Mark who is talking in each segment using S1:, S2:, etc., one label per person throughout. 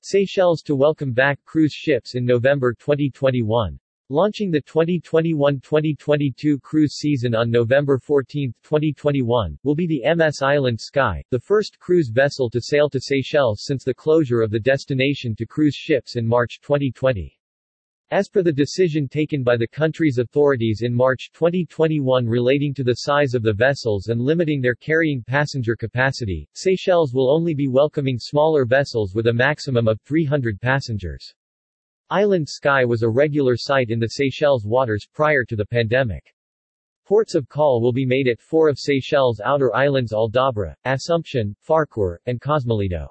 S1: Seychelles to welcome back cruise ships in November 2021. Launching the 2021-2022 cruise season on November 14, 2021, will be the MS Island Sky, the first cruise vessel to sail to Seychelles since the closure of the destination to cruise ships in March 2020. As per the decision taken by the country's authorities in March 2021 relating to the size of the vessels and limiting their carrying passenger capacity, Seychelles will only be welcoming smaller vessels with a maximum of 300 passengers. Island Sky was a regular sight in the Seychelles waters prior to the pandemic. Ports of call will be made at four of Seychelles' outer islands Aldabra, Assumption, Farquhar, and Cosmoledo.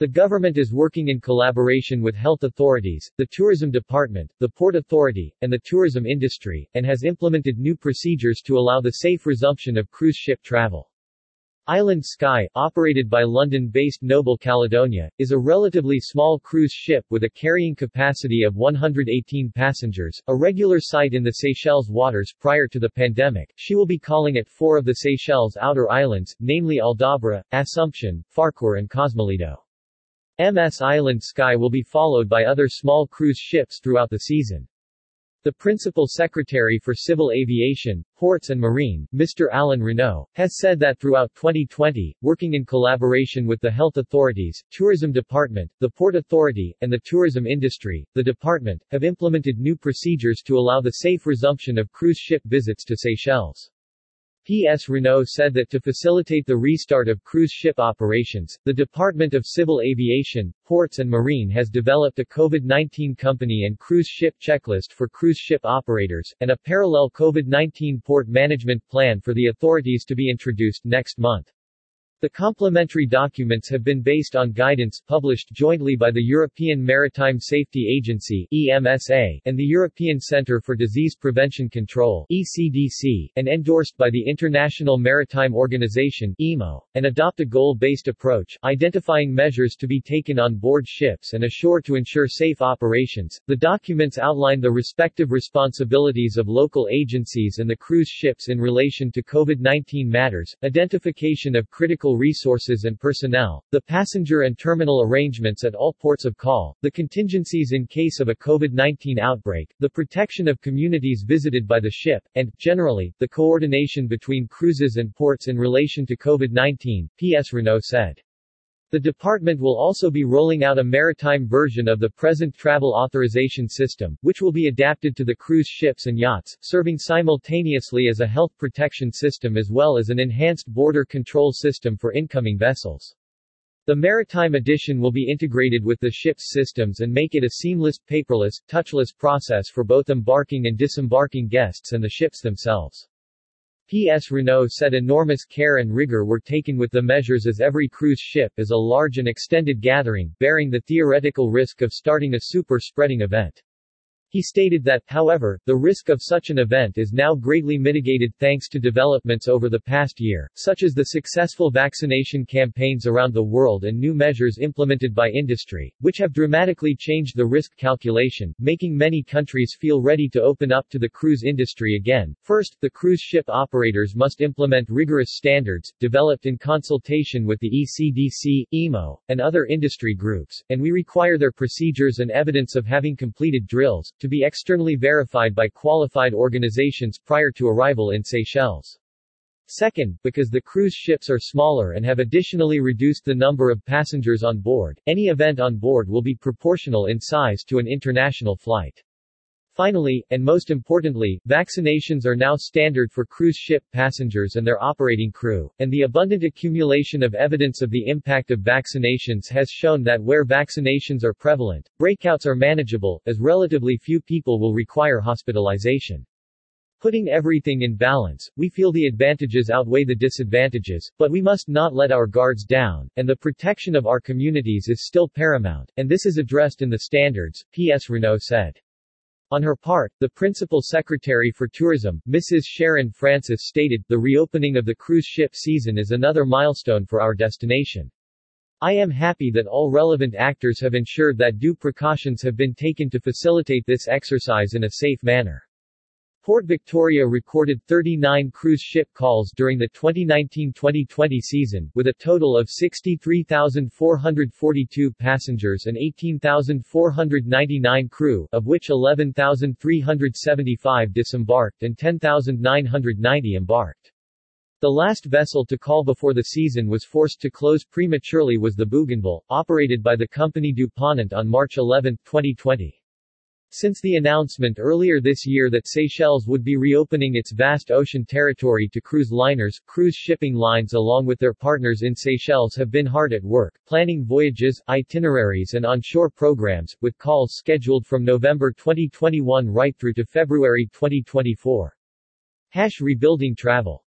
S1: The government is working in collaboration with health authorities, the tourism department, the port authority, and the tourism industry, and has implemented new procedures to allow the safe resumption of cruise ship travel. Island Sky, operated by London-based Noble Caledonia, is a relatively small cruise ship with a carrying capacity of 118 passengers, a regular sight in the Seychelles waters prior to the pandemic. She will be calling at four of the Seychelles outer islands, namely Aldabra, Assumption, Farquhar and Cosmoledo. MS Island Sky will be followed by other small cruise ships throughout the season. The Principal Secretary for Civil Aviation, Ports and Marine, Mr. Alain Renaud, has said that throughout 2020, working in collaboration with the health authorities, tourism department, the port authority, and the tourism industry, the department, have implemented new procedures to allow the safe resumption of cruise ship visits to Seychelles. P.S. Renaud said that to facilitate the restart of cruise ship operations, the Department of Civil Aviation, Ports and Marine has developed a COVID-19 company and cruise ship checklist for cruise ship operators, and a parallel COVID-19 port management plan for the authorities to be introduced next month. The complementary documents have been based on guidance published jointly by the European Maritime Safety Agency EMSA and the European Centre for Disease Prevention Control ECDC and endorsed by the International Maritime Organization IMO and adopt a goal-based approach identifying measures to be taken on board ships and ashore to ensure safe operations. The documents outline the respective responsibilities of local agencies and the cruise ships in relation to COVID-19 matters, identification of critical resources and personnel, the passenger and terminal arrangements at all ports of call, the contingencies in case of a COVID-19 outbreak, the protection of communities visited by the ship, and, generally, the coordination between cruises and ports in relation to COVID-19, P.S. Renaud said. The department will also be rolling out a maritime version of the present travel authorization system, which will be adapted to the cruise ships and yachts, serving simultaneously as a health protection system as well as an enhanced border control system for incoming vessels. The maritime edition will be integrated with the ship's systems and make it a seamless, paperless, touchless process for both embarking and disembarking guests and the ships themselves. P.S. Renaud said enormous care and rigor were taken with the measures as every cruise ship is a large and extended gathering, bearing the theoretical risk of starting a super-spreading event. He stated that, however, the risk of such an event is now greatly mitigated thanks to developments over the past year, such as the successful vaccination campaigns around the world and new measures implemented by industry, which have dramatically changed the risk calculation, making many countries feel ready to open up to the cruise industry again. First, the cruise ship operators must implement rigorous standards, developed in consultation with the ECDC, IMO, and other industry groups, and we require their procedures and evidence of having completed drills, to be externally verified by qualified organizations prior to arrival in Seychelles. Second, because the cruise ships are smaller and have additionally reduced the number of passengers on board, any event on board will be proportional in size to an international flight. Finally, and most importantly, vaccinations are now standard for cruise ship passengers and their operating crew, and the abundant accumulation of evidence of the impact of vaccinations has shown that where vaccinations are prevalent, breakouts are manageable, as relatively few people will require hospitalization. Putting everything in balance, we feel the advantages outweigh the disadvantages, but we must not let our guards down, and the protection of our communities is still paramount, and this is addressed in the standards, P.S. Renaud said. On her part, the Principal Secretary for Tourism, Mrs. Sharon Francis stated, the reopening of the cruise ship season is another milestone for our destination. I am happy that all relevant actors have ensured that due precautions have been taken to facilitate this exercise in a safe manner. Port Victoria recorded 39 cruise ship calls during the 2019-2020 season, with a total of 63,442 passengers and 18,499 crew, of which 11,375 disembarked and 10,990 embarked. The last vessel to call before the season was forced to close prematurely was the Bougainville, operated by the company Du Ponant on March 11, 2020. Since the announcement earlier this year that Seychelles would be reopening its vast ocean territory to cruise liners, cruise shipping lines along with their partners in Seychelles have been hard at work, planning voyages, itineraries and onshore programs, with calls scheduled from November 2021 right through to February 2024. Hash rebuilding travel